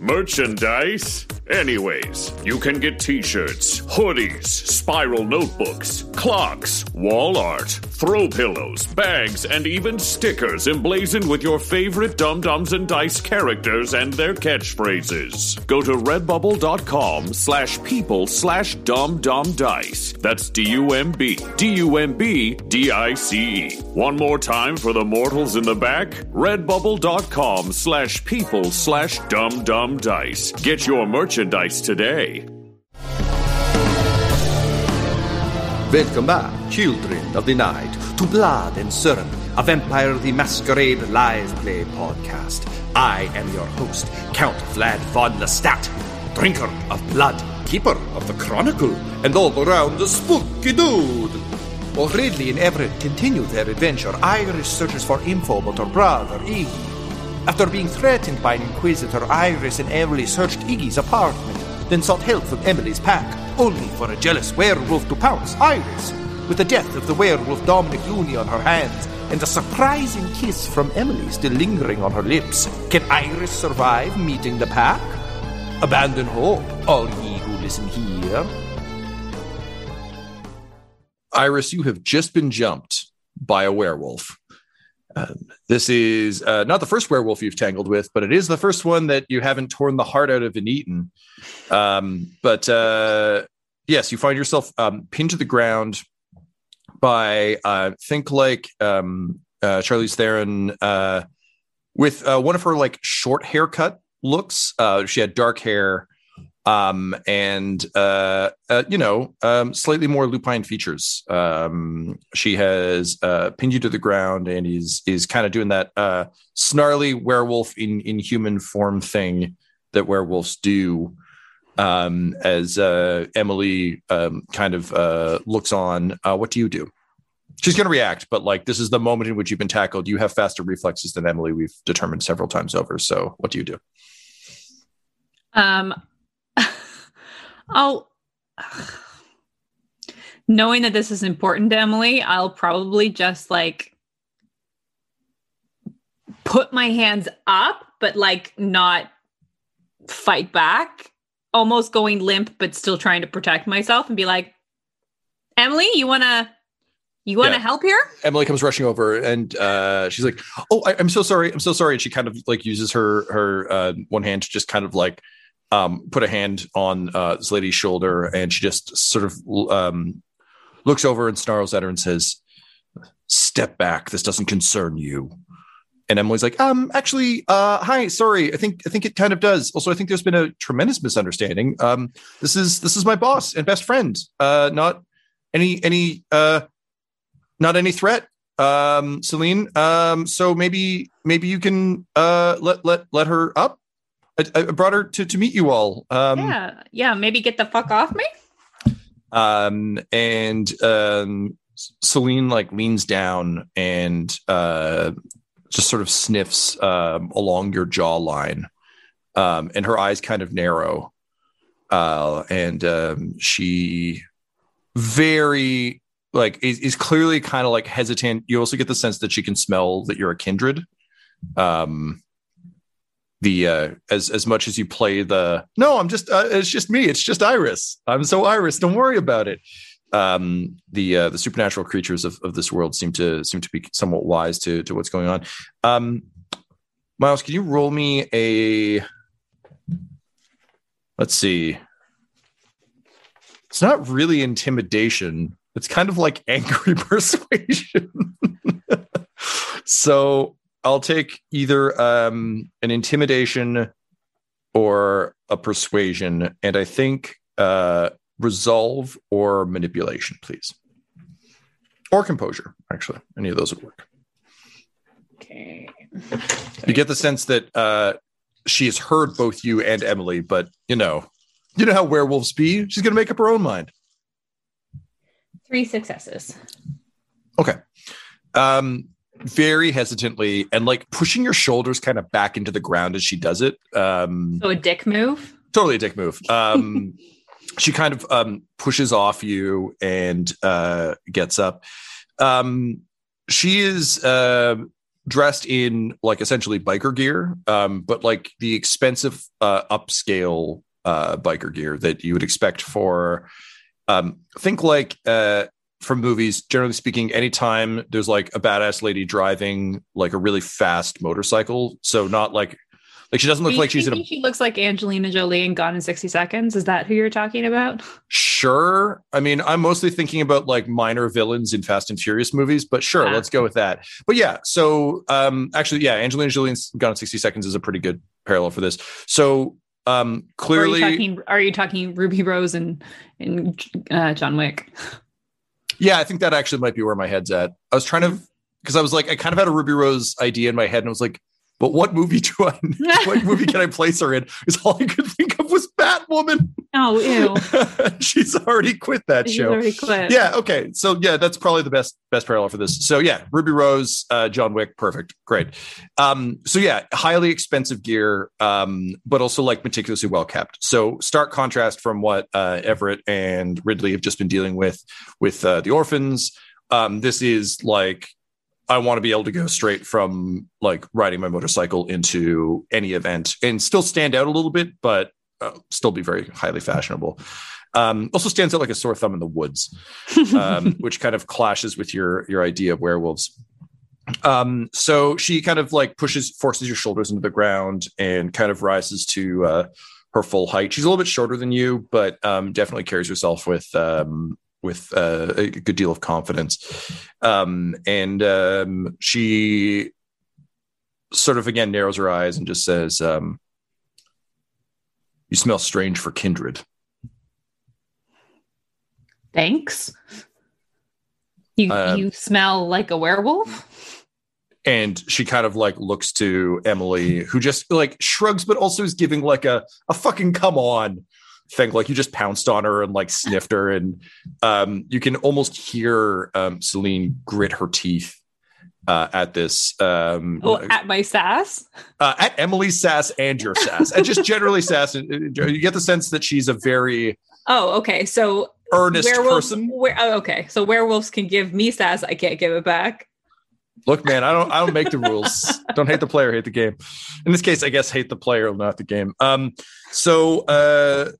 Merchandise? Anyways, you can get t shirts, hoodies, spiral notebooks, clocks, wall art, throw pillows, bags, and even stickers emblazoned with your favorite Dumb Dumbs and Dice characters and their catchphrases. Go to redbubble.com slash people slash dum dum dice. That's D U M B D U M B D I C E. One more time for the mortals in the back redbubble.com slash people slash dum dum dice. Get your merchandise today. Welcome back, children of the night, to Blood and Syrup, a Vampire the Masquerade live play podcast. I am your host, Count Vlad von Lestat, drinker of blood, keeper of the chronicle, and all around a spooky dude. While Ridley and Everett continue their adventure, Iris searches for info about her brother, Iggy. After being threatened by an inquisitor, Iris and Emily searched Iggy's apartment, then sought help from Emily's pack, only for a jealous werewolf to pounce Iris. With the death of the werewolf Dominic Looney on her hands, and a surprising kiss from Emily still lingering on her lips, can Iris survive meeting the pack? Abandon hope, all ye who listen here. Iris, you have just been jumped by a werewolf. This is uh, not the first werewolf you've tangled with, but it is the first one that you haven't torn the heart out of and eaten. Um, but uh, yes, you find yourself um, pinned to the ground by uh, think like um, uh, Charlize Theron uh, with uh, one of her like short haircut looks. she had dark hair um, and uh, uh, you know, um, slightly more lupine features. Um, she has uh, pinned you to the ground, and is is kind of doing that uh, snarly werewolf in in human form thing that werewolves do. Um, as uh, Emily um, kind of uh, looks on, what do you do? She's going to react, but like this is the moment in which you've been tackled. You have faster reflexes than Emily. We've determined several times over. So, what do you do? Um, I'll knowing that this is important to Emily, I'll probably just like put my hands up, but like not fight back, almost going limp, but still trying to protect myself and be like, Emily, you wanna you want to yeah. help here? Emily comes rushing over and uh, she's like, "Oh, I, am so sorry. I'm so sorry." And she kind of like uses her her uh, one hand to just kind of like um, put a hand on uh, this lady's shoulder, and she just sort of um, looks over and snarls at her and says, "Step back. This doesn't concern you." and Emily's like, um, actually, uh, hi, sorry. I think I think it kind of does. Also, I think there's been a tremendous misunderstanding. Um, this is this is my boss and best friend. Uh, not any any uh, not any threat. Um, Celine. Um, so maybe maybe you can uh let let let her up. I, I brought her to to meet you all. Um, yeah, yeah. Maybe get the fuck off me. um, and um, Celine like leans down and uh just sort of sniffs um, along your jawline, um, and her eyes kind of narrow. Uh, and um, she very like is, is clearly kind of like hesitant. You also get the sense that she can smell that you're a kindred. Um, the uh, as as much as you play the no, I'm just uh, it's just me. It's just Iris. I'm so Iris. Don't worry about it um, the uh, the supernatural creatures of, of this world seem to seem to be somewhat wise to to what's going on. Um, Miles, can you roll me a? Let's see. It's not really intimidation. It's kind of like angry persuasion. so I'll take either um, an intimidation or a persuasion, and I think uh, resolve or manipulation, please. Or composure, actually. Any of those would work. Okay. You get the sense that uh, she has heard both you and Emily, but you know, you know how werewolves be. She's going to make up her own mind. Three successes. Okay. Um, very hesitantly and like pushing your shoulders kind of back into the ground as she does it. Um, so a dick move. Totally a dick move. Um, she kind of um, pushes off you and uh, gets up. Um, she is uh, dressed in like essentially biker gear, um, but like the expensive uh, upscale uh, biker gear that you would expect for. Um, think like uh, from movies, generally speaking, anytime there's like a badass lady driving like a really fast motorcycle, so not like like she doesn't look like she's in a. She looks like Angelina Jolie in Gone in sixty seconds. Is that who you're talking about? Sure. I mean, I'm mostly thinking about like minor villains in Fast and Furious movies, but sure, yeah. let's go with that. But yeah, so um, actually, yeah, Angelina Jolie in Gone in sixty seconds is a pretty good parallel for this. So um, clearly, are you talking, are you talking Ruby Rose and and uh, John Wick? Yeah, I think that actually might be where my head's at. I was trying to because I was like, I kind of had a Ruby Rose idea in my head, and I was like, but what movie do I? what movie can I place her in? Is all I could think of was Batwoman. Oh, ew! She's already quit that She's show. Already quit. Yeah. Okay. So yeah, that's probably the best best parallel for this. So yeah, Ruby Rose, uh, John Wick, perfect, great. Um, so yeah, highly expensive gear, um, but also like meticulously well kept. So stark contrast from what uh, Everett and Ridley have just been dealing with with uh, the orphans. Um, this is like I want to be able to go straight from like riding my motorcycle into any event and still stand out a little bit, but uh, still be very highly fashionable. Um, also stands out like a sore thumb in the woods, um, which kind of clashes with your your idea of werewolves. Um, so she kind of like pushes, forces your shoulders into the ground and kind of rises to uh, her full height. She's a little bit shorter than you, but um, definitely carries herself with um, with uh, a good deal of confidence. Um, and um, she sort of again narrows her eyes and just says, um, You smell strange for kindred. Thanks. You um, you smell like a werewolf? And she kind of like looks to Emily, who just like shrugs, but also is giving like a a fucking come on thing. Like you just pounced on her and like sniffed her, and um, you can almost hear um, Celine grit her teeth uh, at this. Um, oh, at my sass, uh, at Emily's sass and your sass, and just generally sass. You get the sense that she's a very oh, okay. So earnest person. Where, oh, okay, so werewolves can give me sass. I can't give it back. Look, man, I don't I don't make the rules. don't hate the player, hate the game. In this case, I guess hate the player, not the game. Um, so uh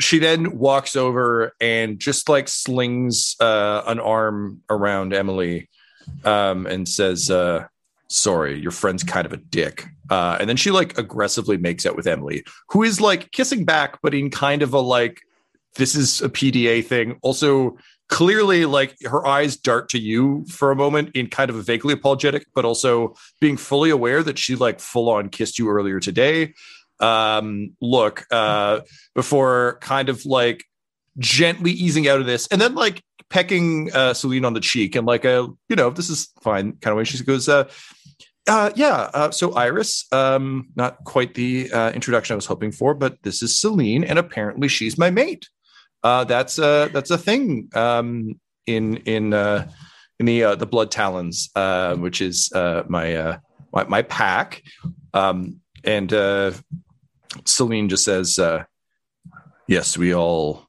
she then walks over and just like slings uh, an arm around Emily um, and says, uh, Sorry, your friend's kind of a dick. Uh, and then she like aggressively makes out with Emily, who is like kissing back, but in kind of a like, this is a PDA thing. Also, clearly like her eyes dart to you for a moment in kind of a vaguely apologetic, but also being fully aware that she like full on kissed you earlier today. Um, look, uh, before kind of like gently easing out of this and then like pecking uh Celine on the cheek and like a you know this is fine kind of way. She goes uh uh yeah uh, so Iris um not quite the uh, introduction I was hoping for but this is Celine and apparently she's my mate. Uh that's uh that's a thing um in in uh in the uh, the blood talons uh which is uh my uh my, my pack. Um and uh Celine just says uh yes we all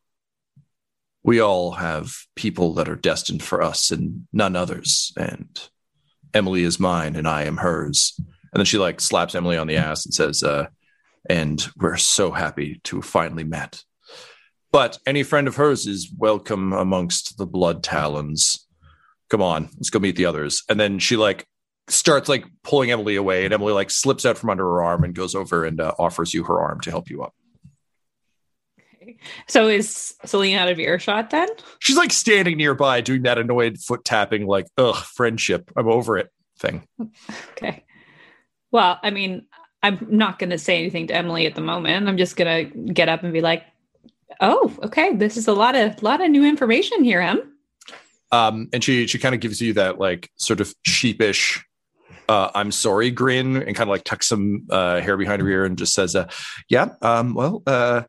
we all have people that are destined for us and none others. And Emily is mine and I am hers. And then she like slaps Emily on the ass and says, uh, and we're so happy to finally met. But any friend of hers is welcome amongst the blood talons. Come on, let's go meet the others. And then she like starts like pulling Emily away, and Emily like slips out from under her arm and goes over and uh, offers you her arm to help you up. So is Celine out of earshot then? She's like standing nearby doing that annoyed foot tapping, like, ugh, friendship. I'm over it thing. Okay. Well, I mean, I'm not going to say anything to Emily at the moment. I'm just going to get up and be like, "Oh, okay, this is a lot of lot of new information here, Em." Um, and she she kind of gives you that like sort of sheepish, uh, "I'm sorry" grin, and kind of like tucks some uh, hair behind her ear, and just says, uh, "Yeah, um, well, uh,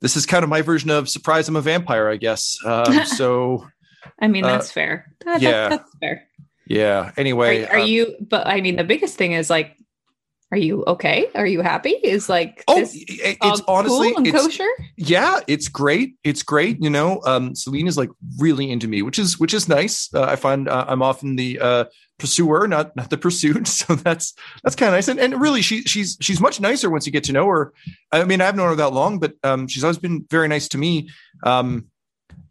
this is kind of my version of surprise I'm a vampire, I guess. Um, so I mean that's uh, fair. That, yeah, that, that's fair. Yeah. Anyway, are, are um, you? But I mean, the biggest thing is like, are you okay? Are you happy? Is like oh, it's honestly cool and it's, kosher. Yeah, it's great. It's great. You know, um, Celine is like really into me, which is which is nice. Uh, I find uh, I'm often the uh, pursuer, not not the pursued. So that's that's kind of nice. And and really, she she's she's much nicer once you get to know her. I mean, I've known her that long, but um, she's always been very nice to me. Um,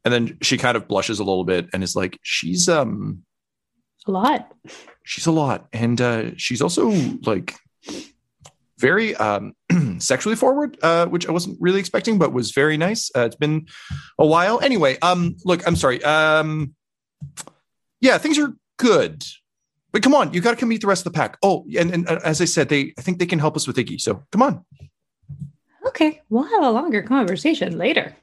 and then she kind of blushes a little bit and is like, she's um a lot. She's a lot, and uh, she's also like very um, sexually forward, uh, which I wasn't really expecting, but was very nice. Uh, it's been a while. Anyway, um, look, I'm sorry. Um, yeah, things are good. But come on, you got to come meet the rest of the pack. Oh, and, and uh, as I said, they I think they can help us with Iggy. So come on. Okay, we'll have a longer conversation later.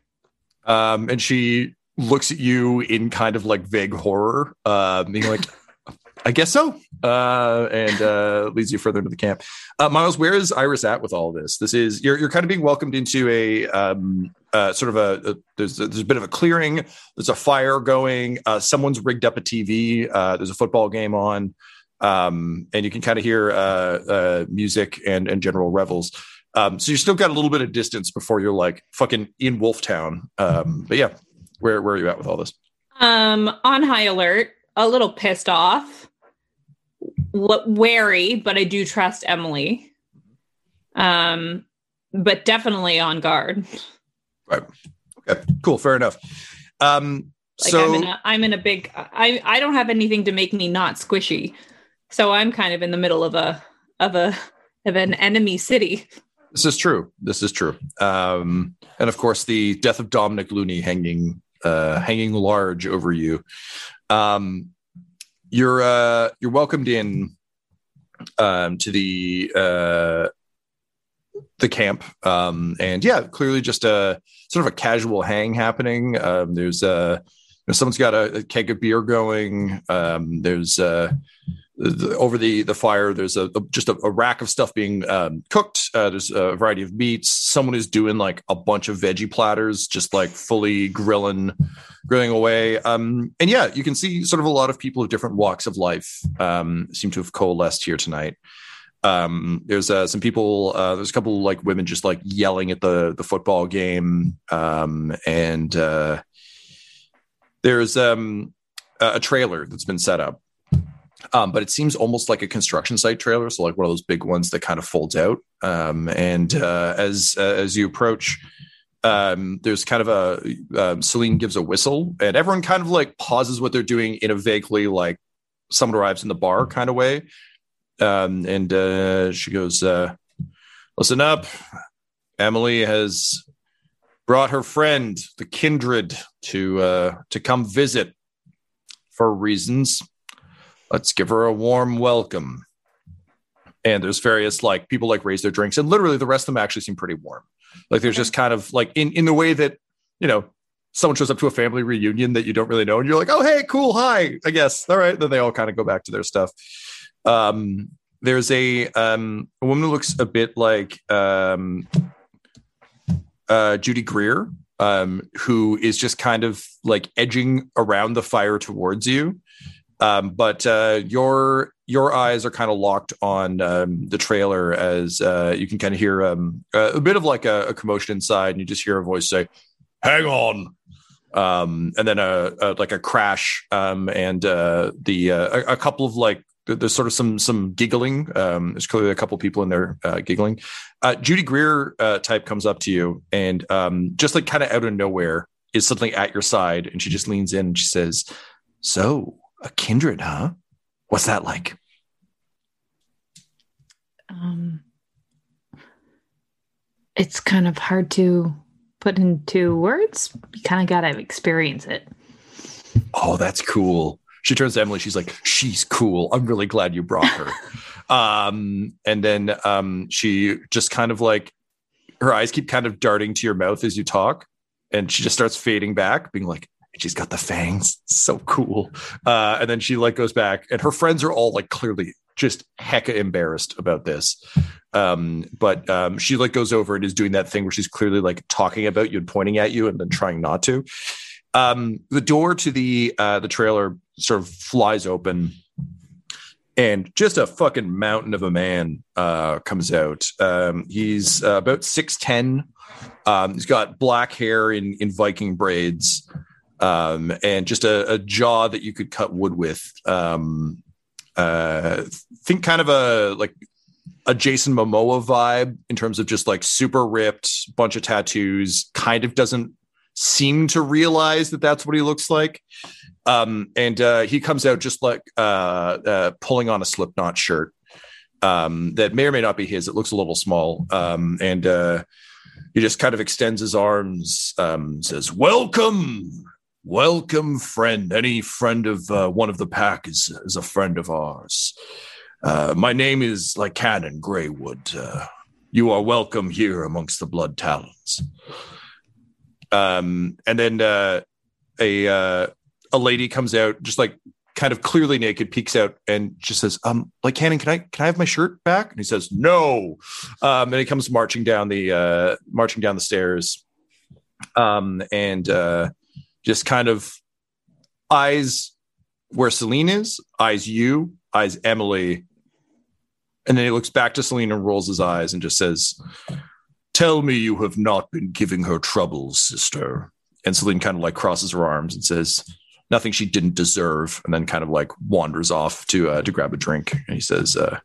Um, and she looks at you in kind of like vague horror, uh, being like, I guess so. Uh, and uh, leads you further into the camp. Uh, Miles, where is Iris at with all this? This is you're you're kind of being welcomed into a um, uh, sort of a, a there's a, there's a bit of a clearing. There's a fire going. Uh, someone's rigged up a TV. Uh, there's a football game on, um, and you can kind of hear music and and general revels. Um, so you still got a little bit of distance before you're like fucking in Wolftown. Um, but yeah, where where are you at with all this? Um, on high alert, a little pissed off wary, but I do trust Emily. Um, but definitely on guard. Right. Okay. Cool. Fair enough. Um, like so I'm in, a, I'm in a big. I I don't have anything to make me not squishy, so I'm kind of in the middle of a of a of an enemy city. This is true. This is true. Um, and of course, the death of Dominic Looney hanging uh, hanging large over you. Um, you're uh, you're welcomed in um, to the uh, the camp, um, and yeah, clearly just a sort of a casual hang happening. Um, there's uh, someone's got a, a, keg of beer going. Um, there's uh, over the the fire. There's a, a just a, a, rack of stuff being um, cooked. Uh, there's a variety of meats. Someone is doing like a bunch of veggie platters, just like fully grilling grilling away. Um, and yeah, you can see sort of a lot of people of different walks of life um, seem to have coalesced here tonight. Um, there's uh, some people. Uh, there's a couple like women just like yelling at the the football game, um, and uh, there's um, a trailer that's been set up. Um, but it seems almost like a construction site trailer, so like one of those big ones that kind of folds out. Um, and uh, as uh, as you approach, um, there's kind of a um, Celine gives a whistle, and everyone kind of like pauses what they're doing in a vaguely like someone arrives in the bar kind of way. Um, and uh, she goes, uh, "Listen up, Emily has brought her friend, the kindred, to uh, to come visit for reasons. Let's give her a warm welcome. And there's various like people like raise their drinks, and literally the rest of them actually seem pretty warm. Like there's just kind of like in in the way that you know someone shows up to a family reunion that you don't really know, and you're like, oh hey, cool, hi, I guess, all right. Then they all kind of go back to their stuff. Um, there's a um, a woman who looks a bit like um, uh, Judy Greer, um, who is just kind of like edging around the fire towards you. Um, but uh, your your eyes are kind of locked on um, the trailer as uh, you can kind of hear um, a, a bit of like a, a, commotion inside, and you just hear a voice say, "Hang on," um, and then a, a, like a crash, um, and uh, the uh, a, couple of like there's sort of some some giggling. Um, there's clearly a couple people in there uh, giggling. Uh, Judy Greer type comes up to you and just like kind of out of nowhere is suddenly at your side, and she just leans in and she says, "So a kindred, huh? What's that like?" Um, it's kind of hard to put into words. You kind of got to experience it. Oh, that's cool she turns to Emily. She's like, "She's cool. I'm really glad you brought her." um, and then um, she just kind of like her eyes keep kind of darting to your mouth as you talk, and she just starts fading back, being like, "She's got the fangs, so cool." Uh, and then she like goes back, and her friends are all like clearly just hecka embarrassed about this. Um, but um, she like goes over and is doing that thing where she's clearly like talking about you and pointing at you and then trying not to. Um, the door to the uh, the trailer sort of flies open, and just a fucking mountain of a man uh, comes out. Um, he's uh, about six ten. Um, he's got black hair in in Viking braids, um, and just a, a, jaw that you could cut wood with. Um, uh, think kind of a like a Jason Momoa vibe in terms of just like super ripped, bunch of tattoos. Kind of doesn't seem to realize that that's what he looks like. Um, and uh, he comes out just like uh, uh, pulling on a Slipknot shirt um, that may or may not be his. It looks a little small. Um, and uh, he just kind of extends his arms, um, says, Welcome, welcome, friend. Any friend of uh, one of the pack is, is a friend of ours. Uh, my name is Lycanon Greywood. Uh, you are welcome here amongst the Blood Talons. Um, and then uh, a uh, a lady comes out, just like kind of clearly naked, peeks out and just says, "Um, Lycanon, can I can I have my shirt back?" And he says, "No." Um, and he comes marching down the uh, marching down the stairs, um, and uh, just kind of eyes where Celine is, eyes you, eyes Emily, and then he looks back to Celine and rolls his eyes and just says, Tell me you have not been giving her trouble, sister. And Celine kind of like crosses her arms and says, Nothing she didn't deserve, and then kind of like wanders off to uh, to grab a drink. And he says, uh,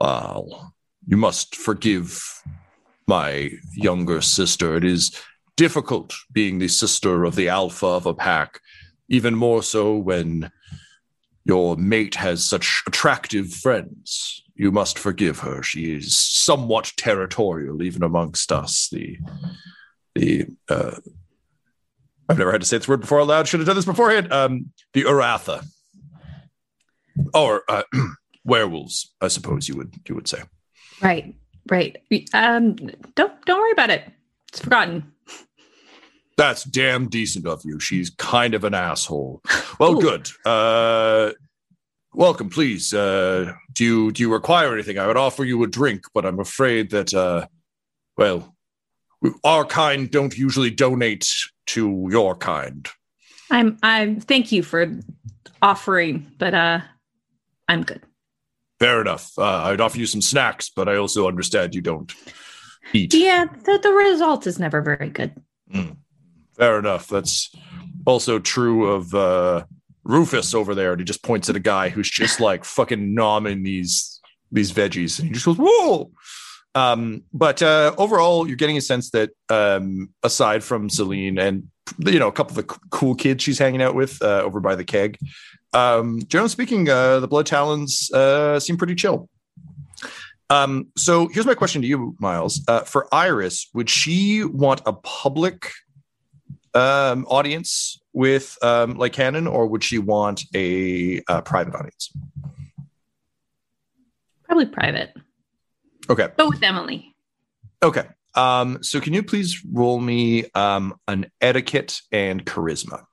Well, you must forgive my younger sister. It is difficult being the sister of the alpha of a pack, even more so when your mate has such attractive friends you must forgive her. She is somewhat territorial, even amongst us. The the uh, I've never had to say this word before aloud. Should have done this beforehand. Um, the Uratha, or uh, werewolves, I suppose you would you would say. Right, right. Um, don't don't worry about it. It's forgotten. That's damn decent of you. She's kind of an asshole. Well, Ooh. good. Uh, welcome, please. Uh, do you do you require anything? I would offer you a drink, but I'm afraid that, uh, well, our kind don't usually donate to your kind. I'm I'm thank you for offering, but uh, I'm good. Fair enough. Uh, I'd offer you some snacks, but I also understand you don't eat. Yeah, the, the result is never very good. Mm. Fair enough. That's also true of uh, Rufus over there, and he just points at a guy who's just like fucking nomming these these veggies, and he just goes, "Whoa!" Um, but uh, overall, you're getting a sense that um, aside from Celine and you know a couple of the cool kids she's hanging out with uh, over by the keg, um, generally speaking, uh, the Blood Talons uh, seem pretty chill. Um, so here's my question to you, Miles. Uh, for Iris, would she want a public um, audience with um, Lycanon, or would she want a uh, private audience? Probably private, Okay. but with Emily. Okay. Um, so can you please roll me um, an etiquette and charisma?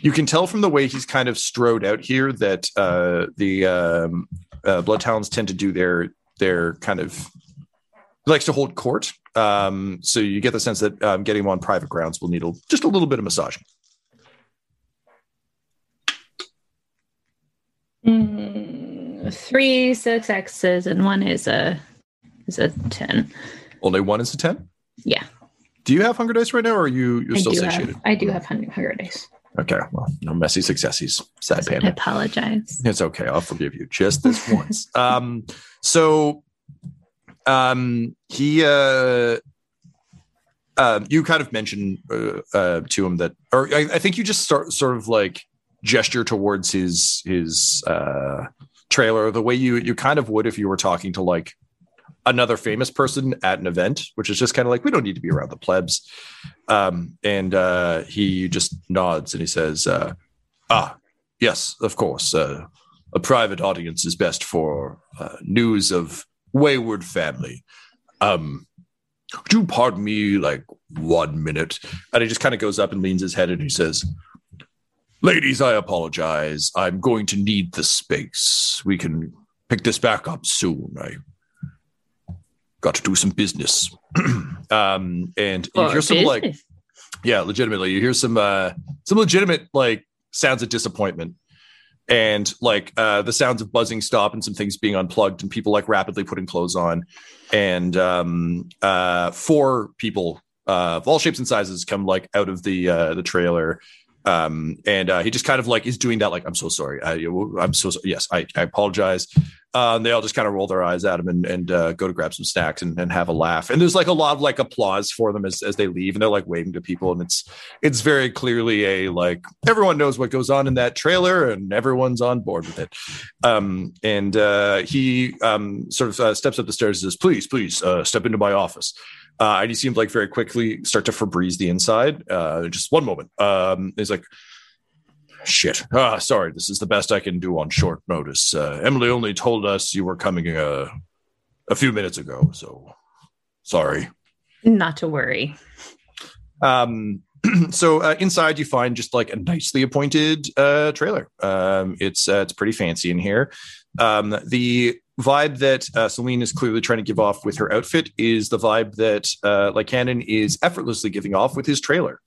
You can tell from the way he's kind of strode out here that uh, the um, uh, Bloodhounds tend to do their their kind of he likes to hold court. Um, so you get the sense that um, getting him on private grounds will need a, just a little bit of massaging. Mm, three successes and one is a is a ten. Only one is a ten. Yeah, Do you have hunger dice right now, or are you you're I still satiated? have. I do have hunger, hunger dice. Okay, well, no messy successes. Sad panda. I apologize. It's okay. I'll forgive you just this once. Um, so, um, he, uh, um, you kind of mentioned uh, uh, to him that, or I, I think you just start sort of like gesture towards his his uh, trailer the way you you kind of would if you were talking to like another famous person at an event, which is just kind of like we don't need to be around the plebs. Um, and uh, he just nods and he says, uh, "Ah, yes, of course. Uh, a private audience is best for uh, news of wayward family. Um, would you pardon me, like one minute?" And he just kind of goes up and leans his head and he says. Ladies, I apologize. I'm going to need the space. We can pick this back up soon. I got to do some business. um, and you hear some like yeah, legitimately. You hear some uh some legitimate like sounds of disappointment. And like uh the sounds of buzzing stop and some things being unplugged and people like rapidly putting clothes on. And um uh four people uh of all shapes and sizes come like out of the uh the trailer. Um and uh he just kind of like is doing that like I'm so sorry. I I'm so so- yes, I, I apologize. Uh, and they all just kind of roll their eyes at him and, and uh, go to grab some snacks and, and have a laugh. And there's like a lot of like applause for them as, as they leave, and they're like waving to people. And it's it's very clearly a like everyone knows what goes on in that trailer, and everyone's on board with it. Um, and uh, he um, sort of uh, steps up the stairs and says, "Please, please, uh, step into my office." Uh, and he seemed like very quickly start to Febreze the inside. Uh, just one moment. Um, he's like, Shit. Ah, sorry. This is the best I can do on short notice. Uh, Emily only told us you were coming uh, a few minutes ago, so sorry. Not to worry. Um, so uh, inside you find just like a nicely appointed uh, trailer. Um, it's uh, it's pretty fancy in here. Um, the vibe that uh, Celine is clearly trying to give off with her outfit is the vibe that uh, Lycanon is effortlessly giving off with his trailer.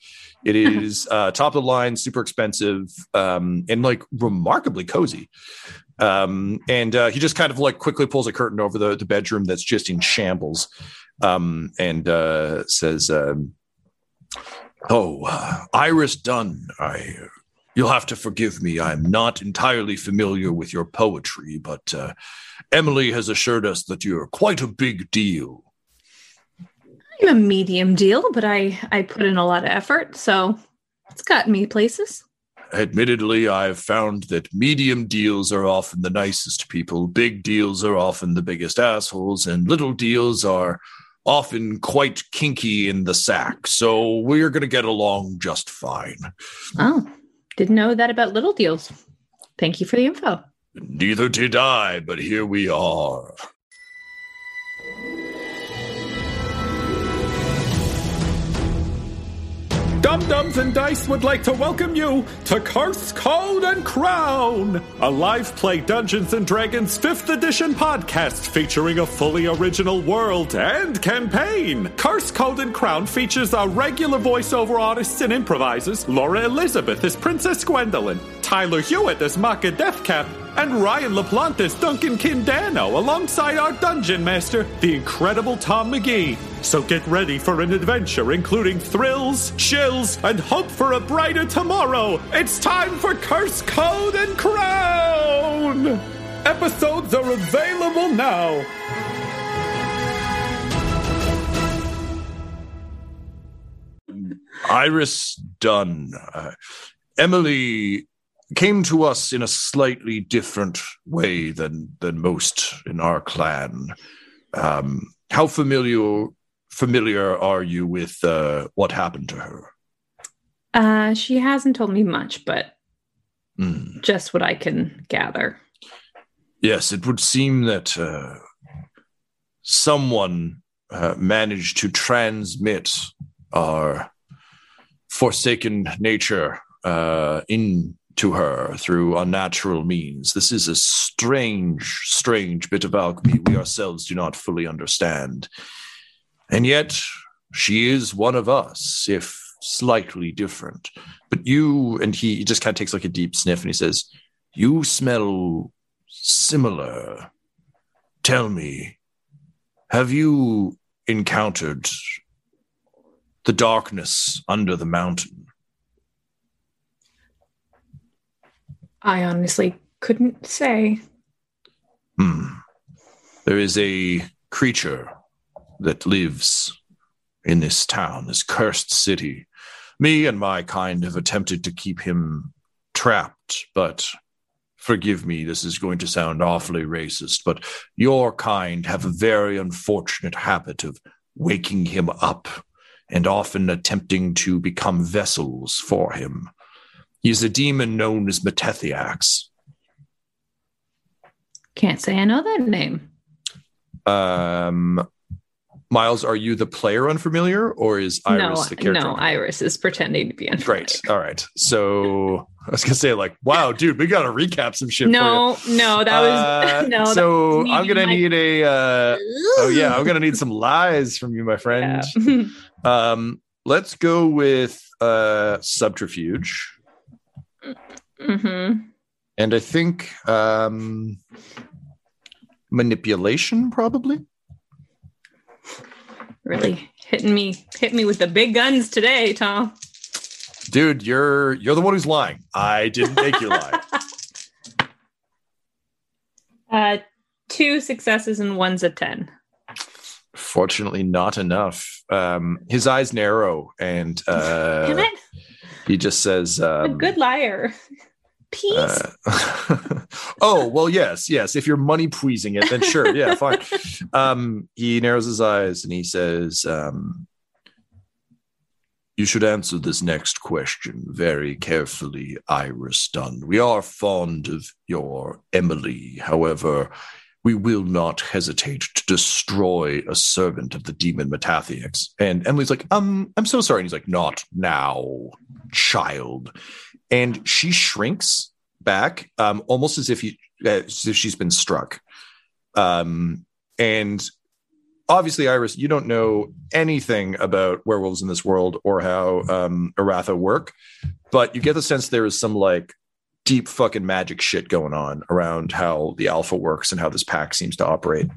It is uh, top of the line, super expensive, um, and like remarkably cozy. Um, and uh, he just kind of like quickly pulls a curtain over the, the bedroom that's just in shambles um, and uh, says, um, Oh, uh, Iris Dunn, I. You'll have to forgive me. I'm not entirely familiar with your poetry, but uh, Emily has assured us that you're quite a big deal. I'm a medium deal, but I I put in a lot of effort, so it's gotten me places. Admittedly, I've found that medium deals are often the nicest people, big deals are often the biggest assholes, and little deals are often quite kinky in the sack. So we're going to get along just fine. Oh, didn't know that about little deals. Thank you for the info. Neither did I, but here we are. Dumb Dumbs and Dice would like to welcome you to Curse, Code, and Crown, a live play Dungeons and Dragons 5th edition podcast featuring a fully original world and campaign. Curse, Code, and Crown features our regular voiceover artists and improvisers Laura Elizabeth as Princess Gwendolyn, Tyler Hewitt as Maka Deathcap, and Ryan LaPlante as Duncan Kindano alongside our dungeon master, the incredible Tom McGee. So get ready for an adventure including thrills, chills, and hope for a brighter tomorrow. It's time for Curse Code and Crown! Episodes are available now. Iris Dunn. Uh, Emily came to us in a slightly different way than than most in our clan. Um, how familiar familiar are you with uh, what happened to her? Uh, she hasn't told me much, but Hmm. just what I can gather. Yes, it would seem that uh, someone uh, managed to transmit our forsaken nature uh, into her through unnatural means. This is a strange, strange bit of alchemy we ourselves do not fully understand. And yet, she is one of us, if slightly different. But you, and he just kind of takes like a deep sniff and he says, You smell similar. Tell me, have you encountered the darkness under the mountain? I honestly couldn't say. Hmm. There is a creature that lives in this town, this cursed city. Me and my kind have attempted to keep him trapped, but forgive me, this is going to sound awfully racist, but your kind have a very unfortunate habit of waking him up and often attempting to become vessels for him. He is a demon known as Metathiax. Can't say I know that name. Um, Miles, are you the player unfamiliar, or is Iris no, the character? no, Iris is pretending to be unfamiliar. Great. All right. So I was gonna say, like, wow, dude, we gotta recap some shit. No, no, that was Uh, no. so was I'm gonna like, need a. Uh, oh yeah, I'm gonna need some lies from you, my friend. Yeah. Um, let's go with uh, subterfuge, hmm and I think um, manipulation, probably. Really hitting me, hit me with the big guns today, Tom. Dude, you're you're the one who's lying. I didn't make you lie. Uh, two successes and one's a ten. Fortunately, not enough. Um, his eyes narrow, and uh! He just says, a um, good liar. Peace. uh, "Oh well, yes, yes. If you're money pleasing it, then sure, yeah, fine." Um, he narrows his eyes and he says, um, "You should answer this next question very carefully, Iris Dunn. We are fond of your Emily, however." We will not hesitate to destroy a servant of the demon Metathiax. And Emily's like, um, I'm so sorry. And he's like, not now, child and she shrinks back um, almost as if he as if she's been struck um, and obviously iris you don't know anything about werewolves in this world or how um, Uratha work but you get the sense there is some like deep fucking magic shit going on around how the alpha works and how this pack seems to operate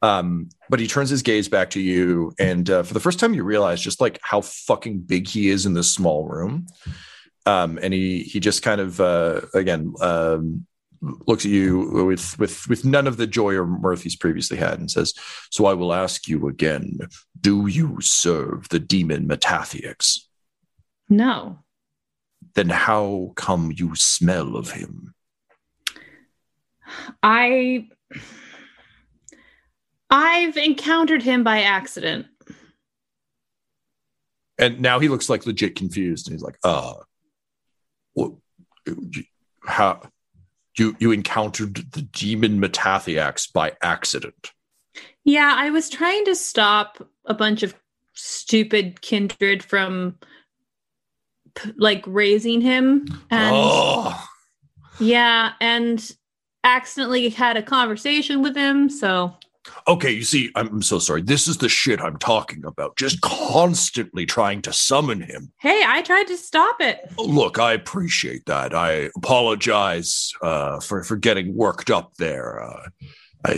um, but he turns his gaze back to you and uh, for the first time you realize just like how fucking big he is in this small room um, and he he just kind of uh, again um, looks at you with with with none of the joy or mirth he's previously had, and says, "So I will ask you again: Do you serve the demon Metathiax? no. Then how come you smell of him?" I I've encountered him by accident. And now he looks like legit confused, and he's like, "Uh, what? How?" You, you encountered the demon Metathiax by accident. Yeah, I was trying to stop a bunch of stupid kindred from like raising him and oh, yeah, and accidentally had a conversation with him, so Okay, you see, I'm, I'm so sorry. This is the shit I'm talking about. Just constantly trying to summon him. hey, I tried to stop it. Look, I appreciate that. I apologize uh, for for getting worked up there. Uh, I,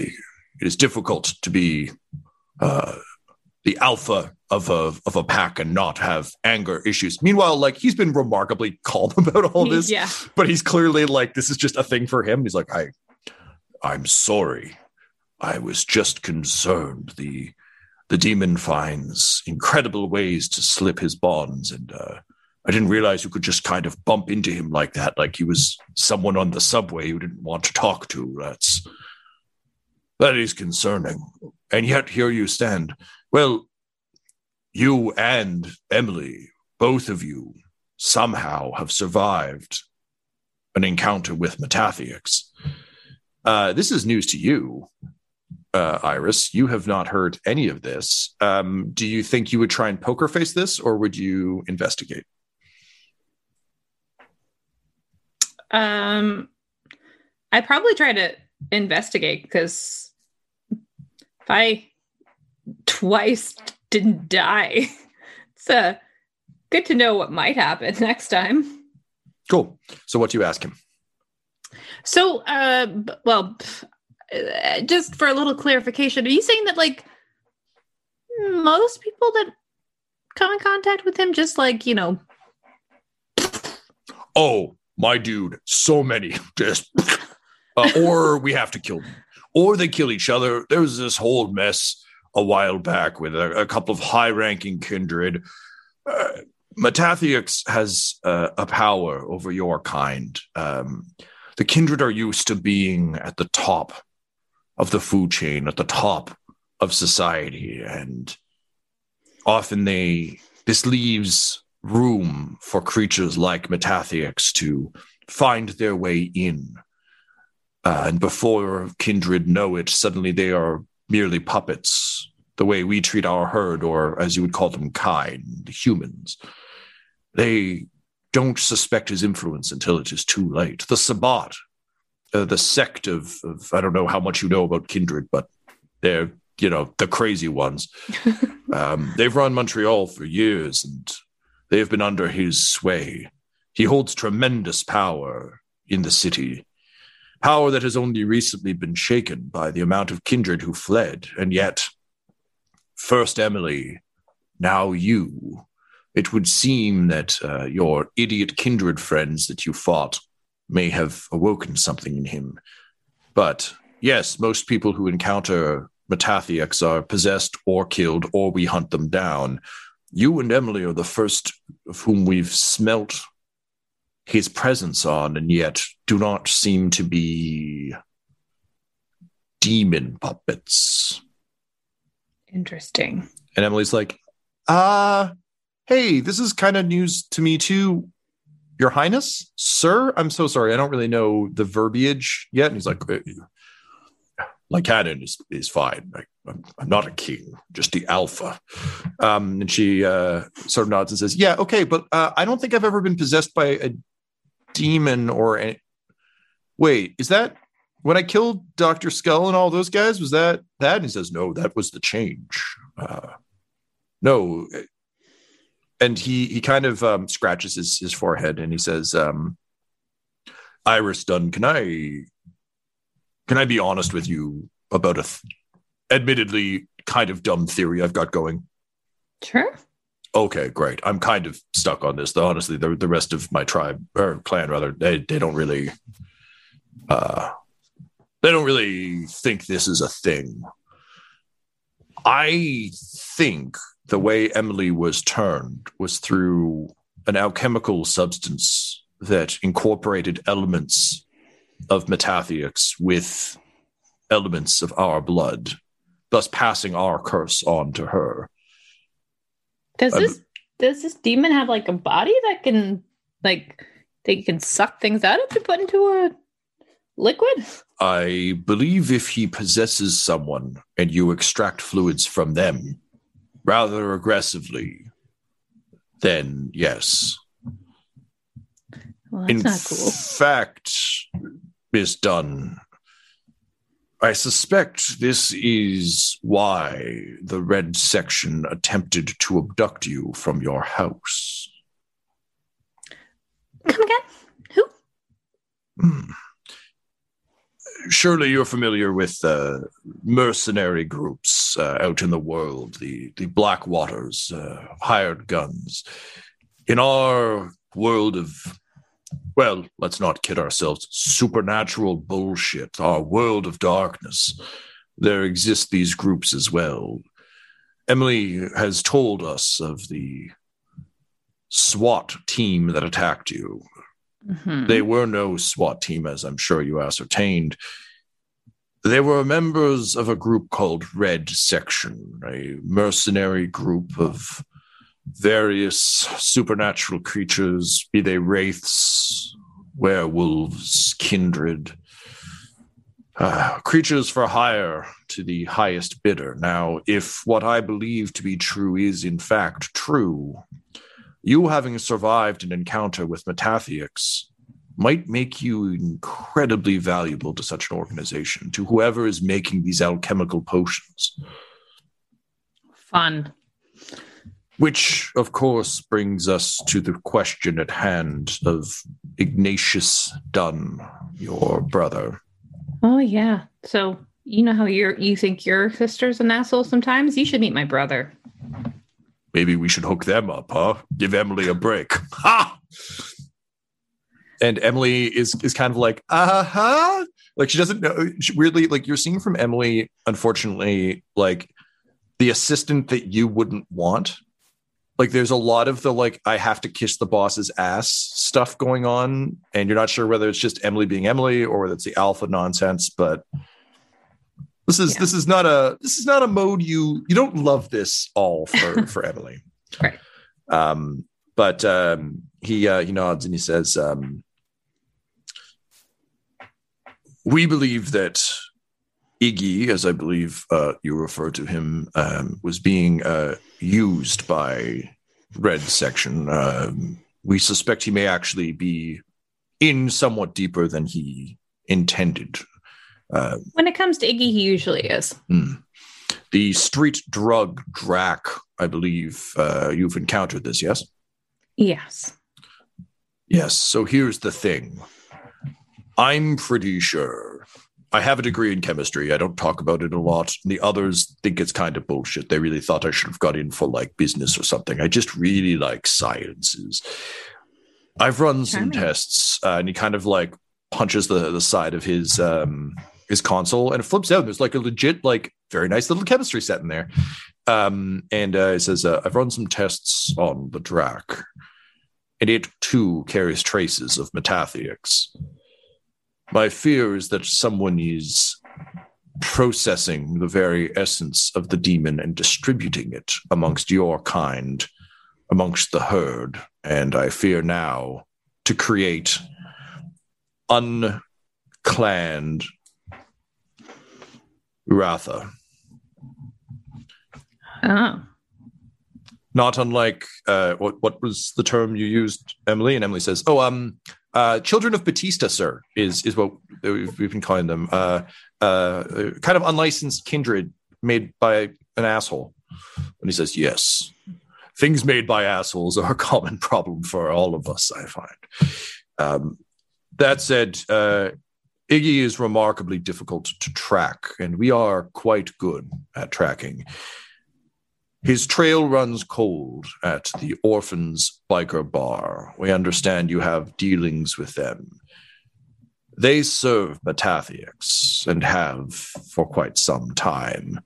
it is difficult to be uh, the alpha of a of a pack and not have anger issues. Meanwhile, like he's been remarkably calm about all this, yeah. but he's clearly like this is just a thing for him. He's like, I, I'm sorry. I was just concerned. The the demon finds incredible ways to slip his bonds, and uh, I didn't realize you could just kind of bump into him like that, like he was someone on the subway you didn't want to talk to. That's that is concerning. And yet here you stand. Well, you and Emily, both of you, somehow have survived an encounter with Metathiax. Uh, this is news to you, uh, Iris. You have not heard any of this. Um, do you think you would try and poker face this, or would you investigate? Um, I'd probably try to investigate because if I twice didn't die, it's uh, good to know what might happen next time. Cool. So, what do you ask him? So, uh, well, pff, uh, just for a little clarification, are you saying that like most people that come in contact with him just like you know Oh, my dude, so many. Just, uh, or we have to kill them, or they kill each other. There was this whole mess a while back with a, a couple of high-ranking kindred. Uh, has uh, a power over your kind. Um, the kindred are used to being at the top of the food chain, at the top of society, and often they this leaves room for creatures like Metathiax to find their way in. Uh, and before kindred know it, suddenly they are merely puppets, the way we treat our herd, or as you would call them, kind, humans. They don't suspect his influence until it is too late. The Sabbat, uh, the sect of, of, I don't know how much you know about kindred, but they're, you know, the crazy ones. um, they've run Montreal for years and they have been under his sway. He holds tremendous power in the city, power that has only recently been shaken by the amount of kindred who fled, and yet, first Emily, now you. It would seem that uh, your idiot kindred friends that you fought may have awoken something in him. But yes, most people who encounter Metathiax are possessed or killed, or we hunt them down you and Emily are the first of whom we've smelt his presence on, and yet do not seem to be demon puppets. Interesting. And Emily's like, uh, hey, this is kind of news to me too. Your Highness, sir, I'm so sorry. I don't really know the verbiage yet. And he's like, "Uh, Lycanon is is fine. Like, I'm, I'm not a king, just the alpha. Um, and she uh, sort of nods and says, "Yeah, okay, but uh, I don't think I've ever been possessed by a demon or a- wait, is that when I killed Doctor Skull and all those guys? Was that that?" And he says, "No, that was the change. Uh, no." And he he kind of um, scratches his his forehead and he says, um, "Iris Dunn, can I can I be honest with you about a th- admittedly kind of dumb theory I've got going?" Sure. Okay, great. I'm kind of stuck on this. Though honestly, the the rest of my tribe or clan rather, they they don't really uh they don't really think this is a thing. I think the way Emily was turned was through an alchemical substance that incorporated elements of Metathiax with elements of our blood, thus passing our curse on to her. Does Um, this does this demon have like a body that can like they can suck things out of to put into a liquid? I believe if he possesses someone and you extract fluids from them rather aggressively, then yes. Well, In cool. fact, Miss Dunn, I suspect this is why the Red Section attempted to abduct you from your house. Come again? Who? Hmm. Surely you're familiar with uh, mercenary groups uh, out in the world, the, the Black Waters, uh, hired guns. In our world of, well, let's not kid ourselves, supernatural bullshit, our world of darkness, there exist these groups as well. Emily has told us of the SWAT team that attacked you. Mhm. They were no SWAT team, as I'm sure you ascertained. They were members of a group called Red Section, a mercenary group of various supernatural creatures, be they wraiths, werewolves, kindred, uh, creatures for hire to the highest bidder. Now, if what I believe to be true is in fact true, you having survived an encounter with Metathiax might make you incredibly valuable to such an organization, to whoever is making these alchemical potions. Fun. Which, of course, brings us to the question at hand of Ignatius Dunn, your brother. Oh yeah. So you know how you're you think your sister's an asshole sometimes? You should meet my brother. Maybe we should hook them up, huh? Give Emily a break. Ha! And Emily is is kind of like, uh huh. Like she doesn't know. She, weirdly, like you're seeing from Emily, unfortunately, like the assistant that you wouldn't want. Like there's a lot of the like I have to kiss the boss's ass stuff going on, and you're not sure whether it's just Emily being Emily or whether it's the alpha nonsense. But this is Yeah. this is not a this is not a mode you you don't love this all for for Emily. Right. Um, but um, he uh, he nods and he says, um, "We believe that Iggy, as I believe uh, you refer to him, um, was being uh, used by Red Section. Um, we suspect he may actually be in somewhat deeper than he intended. Uh, When it comes to Iggy, he usually is. Hmm. The street drug Drac, I believe uh, you've encountered this, yes? Yes. Yes. So here's the thing I'm pretty sure. I have a degree in chemistry. I don't talk about it a lot. The others think it's kind of bullshit. They really thought I should have got in for like business or something. I just really like sciences. I've run some Charming. tests, uh, and he kind of like punches the the side of his um his console, and it flips out. There's like a legit, like very nice little chemistry set in there. Um, and uh, it says, uh, "I've run some tests on the Drac, and it too carries traces of Metathiax. My fear is that someone is processing the very essence of the demon and distributing it amongst your kind, amongst the herd. And I fear now to create unclanned Uratha. Oh. Not unlike uh, what what was the term you used, Emily? And Emily says, "Oh, um, uh, children of Batista, sir, is is what we've, we've been calling them. Uh, uh, kind of unlicensed kindred made by an asshole." And he says, "Yes, things made by assholes are a common problem for all of us. I find." Um, that said, uh, Iggy is remarkably difficult to track, and we are quite good at tracking. His trail runs cold at the Orphans Biker Bar. We understand you have dealings with them. They serve Metathiax and have for quite some time.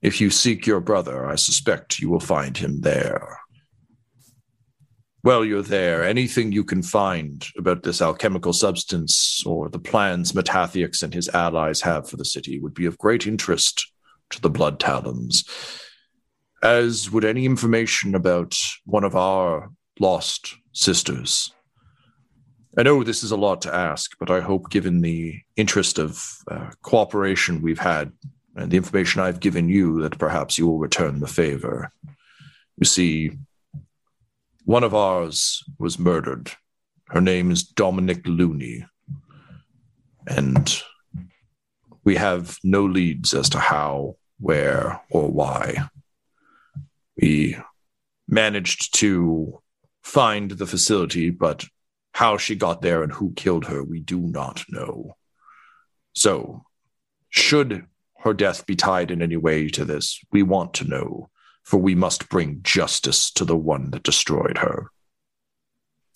If you seek your brother, I suspect you will find him there. Well, you're there. Anything you can find about this alchemical substance or the plans Metathiax and his allies have for the city would be of great interest to the Blood Talons as would any information about one of our lost sisters. I know this is a lot to ask, but I hope, given the interest of uh, cooperation we've had and the information I've given you, that perhaps you will return the favor. You see, one of ours was murdered. Her name is Dominic Looney. And we have no leads as to how, where, or why we managed to find the facility, but how she got there and who killed her, we do not know. So, should her death be tied in any way to this, we want to know, for we must bring justice to the one that destroyed her.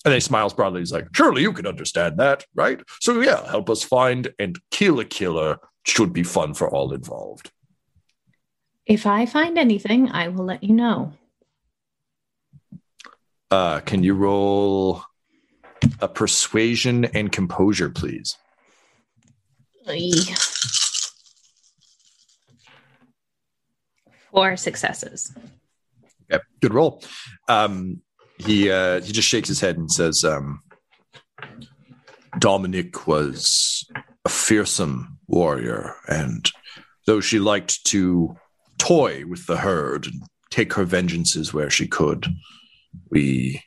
And he smiles broadly. He's like, Surely you can understand that, right? So, yeah, help us find and kill a killer should be fun for all involved. If I find anything, I will let you know. Uh, can you roll a persuasion and composure, please? Four successes. Okay, good roll. Um, he uh, he just shakes his head and says, um, "Dominic was a fearsome warrior, and though she liked to toy with the herd and take her vengeances where she could, we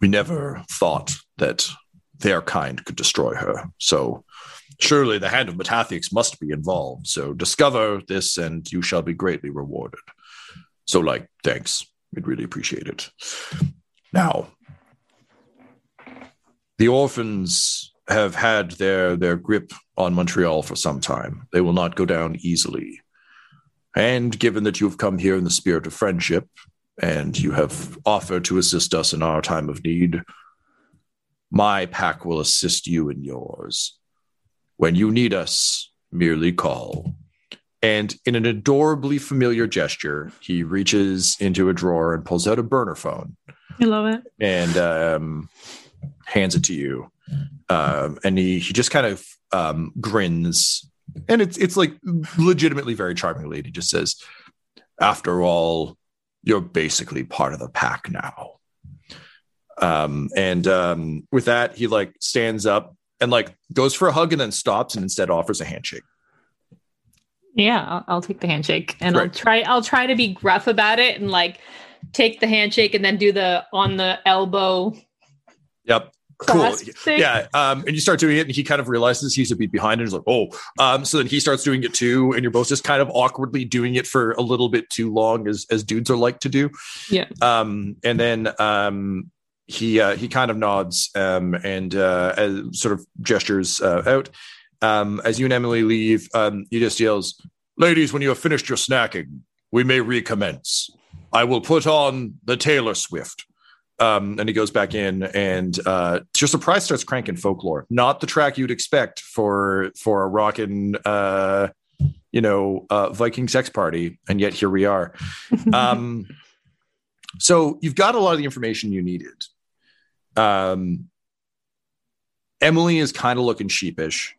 we never thought that their kind could destroy her. So." Surely the hand of Metathiax must be involved. So discover this, and you shall be greatly rewarded. So, like, thanks. We'd really appreciate it. Now, the orphans have had their their grip on Montreal for some time. They will not go down easily. And given that you have come here in the spirit of friendship and you have offered to assist us in our time of need, my pack will assist you in yours. When you need us, merely call. And in an adorably familiar gesture, he reaches into a drawer and pulls out a burner phone I love it. and um, hands it to you. Um, and he, he just kind of um, grins. And it's it's like legitimately very charmingly. He just says, "After all, you're basically part of the pack now." Um, and um, with that, he like stands up and like goes for a hug and then stops and instead offers a handshake. Yeah, I'll, I'll take the handshake and I'll try. I'll try to be gruff about it and like take the handshake and then do the on the elbow Yep. cool. thing. Yeah. Um, and you start doing it, and he kind of realizes he's a beat behind, and he's like, "Oh." Um, so then he starts doing it too, and you're both just kind of awkwardly doing it for a little bit too long, as as dudes are like to do. Yeah. Um, and then um, he uh, he kind of nods um, and uh, as sort of gestures uh, out. Um, as you and Emily leave, um, he just yells, "Ladies, when you have finished your snacking, we may recommence. I will put on the Taylor Swift." Um, and he goes back in, and uh, to your surprise, starts cranking folklore. Not the track you'd expect for for a rockin', uh, you know, uh, Viking sex party, and yet here we are. Um, so you've got a lot of the information you needed. Um, Emily is kind of looking sheepish.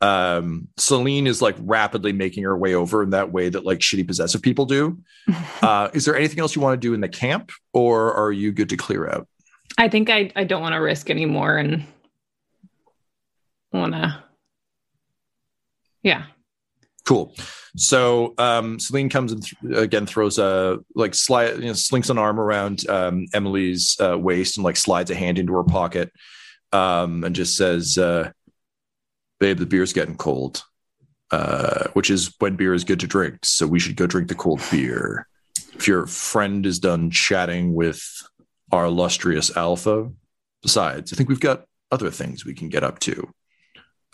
Um, Celine is like rapidly making her way over in that way that like shitty possessive people do. Uh, is there anything else you want to do in the camp, or are you good to clear out? I think I I don't want to risk anymore and want to. Yeah. Cool. So um, Celine comes and th- again throws a like slide, you know, slinks an arm around um, Emily's uh, waist and like slides a hand into her pocket, um, and just says, uh, "Babe, the beer's getting cold." Uh, which is when beer is good to drink. So we should go drink the cold beer. If your friend is done chatting with our illustrious Alpha, besides, I think we've got other things we can get up to.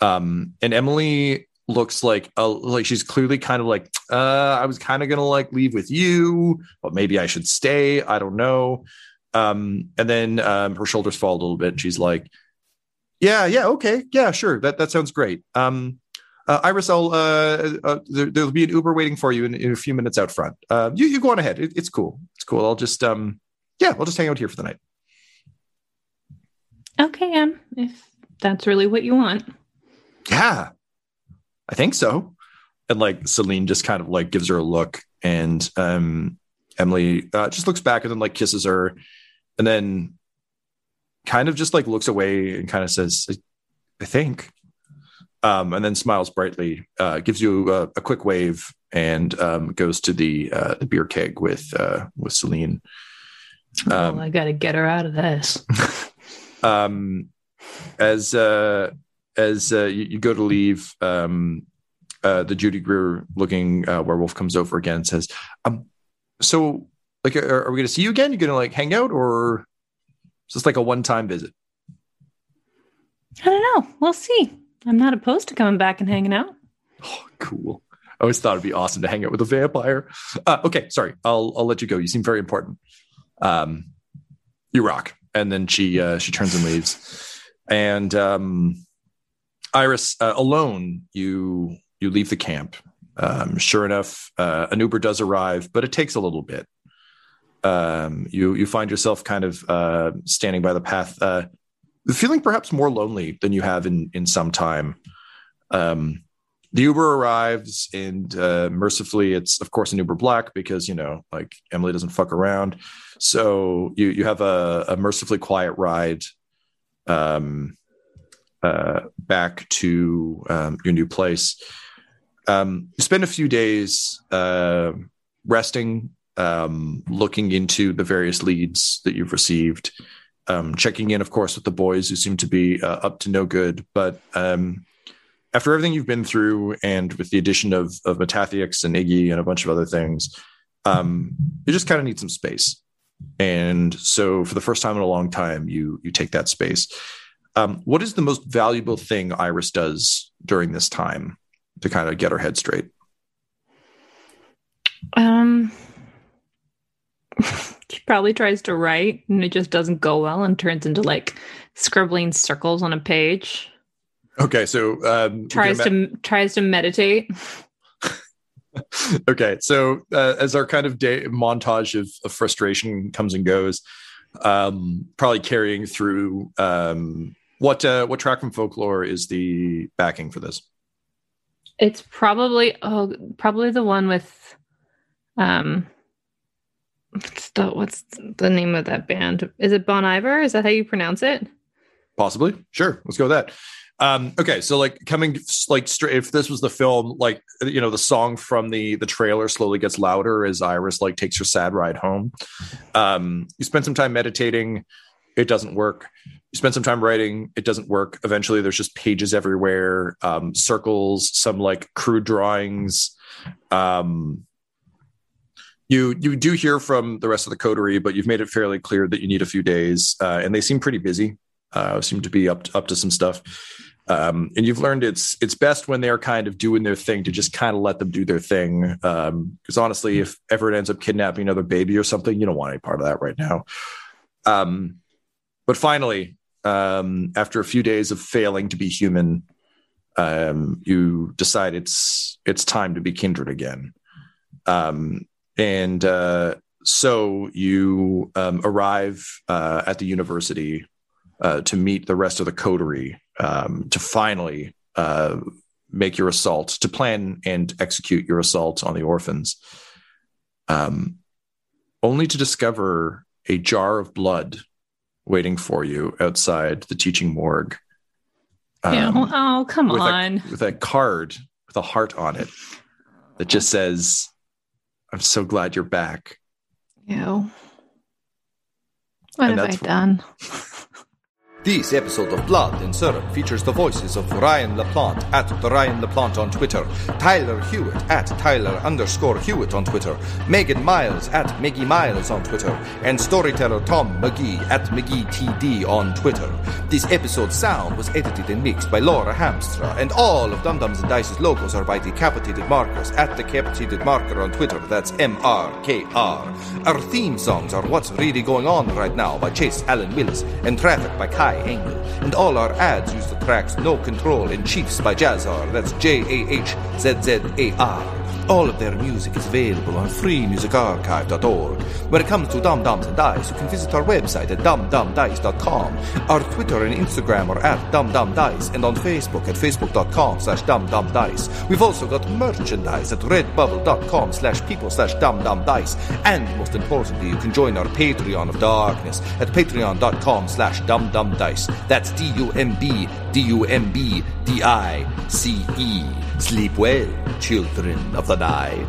Um, and Emily looks like uh, like she's clearly kind of like uh I was kind of gonna like leave with you, but maybe I should stay. I don't know. Um, and then um, her shoulders fall a little bit. and She's like, "Yeah, yeah, okay, yeah, sure. That that sounds great." Um, uh, Iris, I'll uh, uh, there, there'll be an Uber waiting for you in, in a few minutes out front. Uh, you you go on ahead. It, it's cool. It's cool. I'll just um yeah, I'll just hang out here for the night. Okay, Em. If that's really what you want. yeah i think so and like celine just kind of like gives her a look and um emily uh, just looks back and then like kisses her and then kind of just like looks away and kind of says i think um and then smiles brightly uh gives you a, a quick wave and um goes to the uh the beer keg with uh with celine oh, I got to get her out of this. um, as uh, as uh, you, you go to leave, um, uh, the Judy Greer looking uh, werewolf comes over again and says, um, "So, like, are, are we going to see you again? You're going to like hang out, or is this like a one time visit?" I don't know. We'll see. I'm not opposed to coming back and hanging out. Oh, cool. I always thought it'd be awesome to hang out with a vampire. Uh, okay, sorry, I'll I'll let you go. You seem very important. Um, you rock. And then she uh, she turns and leaves. And um, Iris, uh, alone, you you leave the camp. Um, sure enough, uh, an Uber does arrive, but it takes a little bit. um, you you find yourself kind of uh, standing by the path, uh, feeling perhaps more lonely than you have in in some time. Um, the Uber arrives, and uh, mercifully, it's of course an Uber Black because you know, like Emily doesn't fuck around. So you you have a, a mercifully quiet ride um, uh, back to um, your new place. Um, spend a few days uh, resting, um, looking into the various leads that you've received, um, checking in, of course, with the boys who seem to be uh, up to no good. But um, after everything you've been through, and with the addition of of and Iggy and a bunch of other things, um, you just kind of need some space. And so, for the first time in a long time, you you take that space. Um, what is the most valuable thing Iris does during this time to kind of get her head straight? Um, she probably tries to write and it just doesn't go well and turns into like scribbling circles on a page. Okay, so um, Tries to tries to meditate. okay, so uh, as our kind of day montage of, of frustration comes and goes, um, probably carrying through um, what uh, what track from folklore is the backing for this? It's probably oh probably the one with um what's the what's the name of that band? Is it Bon Iver? Is that how you pronounce it? Possibly. Sure. Let's go with that. Um, okay, so like coming like straight if this was the film, like you know, the song from the the trailer slowly gets louder as Iris like takes her sad ride home. Um, you spend some time meditating, it doesn't work. You spend some time writing, it doesn't work. Eventually there's just pages everywhere, um, circles, some like crude drawings. Um you you do hear from the rest of the coterie, but you've made it fairly clear that you need a few days, uh, and they seem pretty busy. Uh, seem to be up to, up to some stuff. Um, and you've learned it's it's best when they're kind of doing their thing to just kind of let them do their thing. Because um, honestly, if Everett ends up kidnapping another baby or something, you don't want any part of that right now. Um, but finally, um, after a few days of failing to be human, um, you decide it's it's time to be kindred again. Um, and uh, so you um, arrive uh, at the university uh, to meet the rest of the coterie um, to finally uh, make your assault, to plan and execute your assault on the orphans, um, only to discover a jar of blood waiting for you outside the teaching morgue. yeah. Um, Oh, come with on. A, with a card with a heart on it that just says, I'm so glad you're back. Ew. What And have I done? This episode of Blood and Syrup features the voices of Ryan LaPlante at the Ryan LaPlante on Twitter, Tyler Hewitt at Tyler underscore Hewitt on Twitter, Megan Miles at Meggie Miles on Twitter, and storyteller Tom McGee at McGeeTD on Twitter. This episode's sound was edited and mixed by Laura Hamstra, and all of Dumb Dumbs and Dice's logos are by Decapitated Markers at Decapitated Marker on Twitter. That's M R K R. Our theme songs are What's Really Going On Right Now by Chase Allen Willis and Traffic by Kai Engel. And all our ads use the tracks No Control and Chiefs by Jahzzar. That's J A H Z Z A R. All of their music is available on freemusicarchive.org. When it comes to Dumb Dumbs and Dice, you can visit our website at dumbdumbdice.com. Our Twitter and Instagram are at dumbdumbdice, and on Facebook at facebook.com slash dumbdumbdice. We've also got merchandise at redbubble.com slash people slash dumbdumbdice. And most importantly, you can join our Patreon of Darkness at patreon.com slash dumbdumbdice. That's D-U-M-B, D-U-M-B, D-I-C-E. Sleep well, children of the night.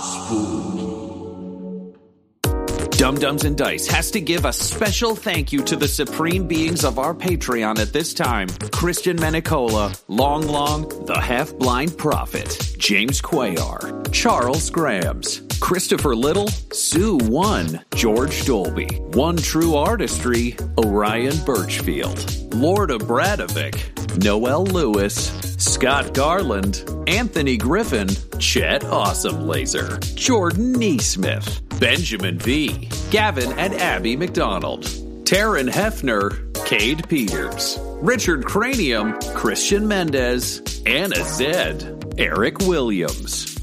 Spooky. Dumb Dumbs and Dice has to give a special thank you to the supreme beings of our Patreon at this time Christian Menicola, Long Long, the Half Blind Prophet, James Quayar, Charles Grams, Christopher Little, Sue One, George Dolby, One True Artistry, Orion Birchfield, Lord of Bradovic, Noel Lewis, Scott Garland, Anthony Griffin, Chet Awesome Laser, Jordan Neesmith, Benjamin V, Gavin and Abby McDonald, Taryn Hefner, Cade Peters, Richard Cranium, Christian Mendez, Anna Zed, Eric Williams,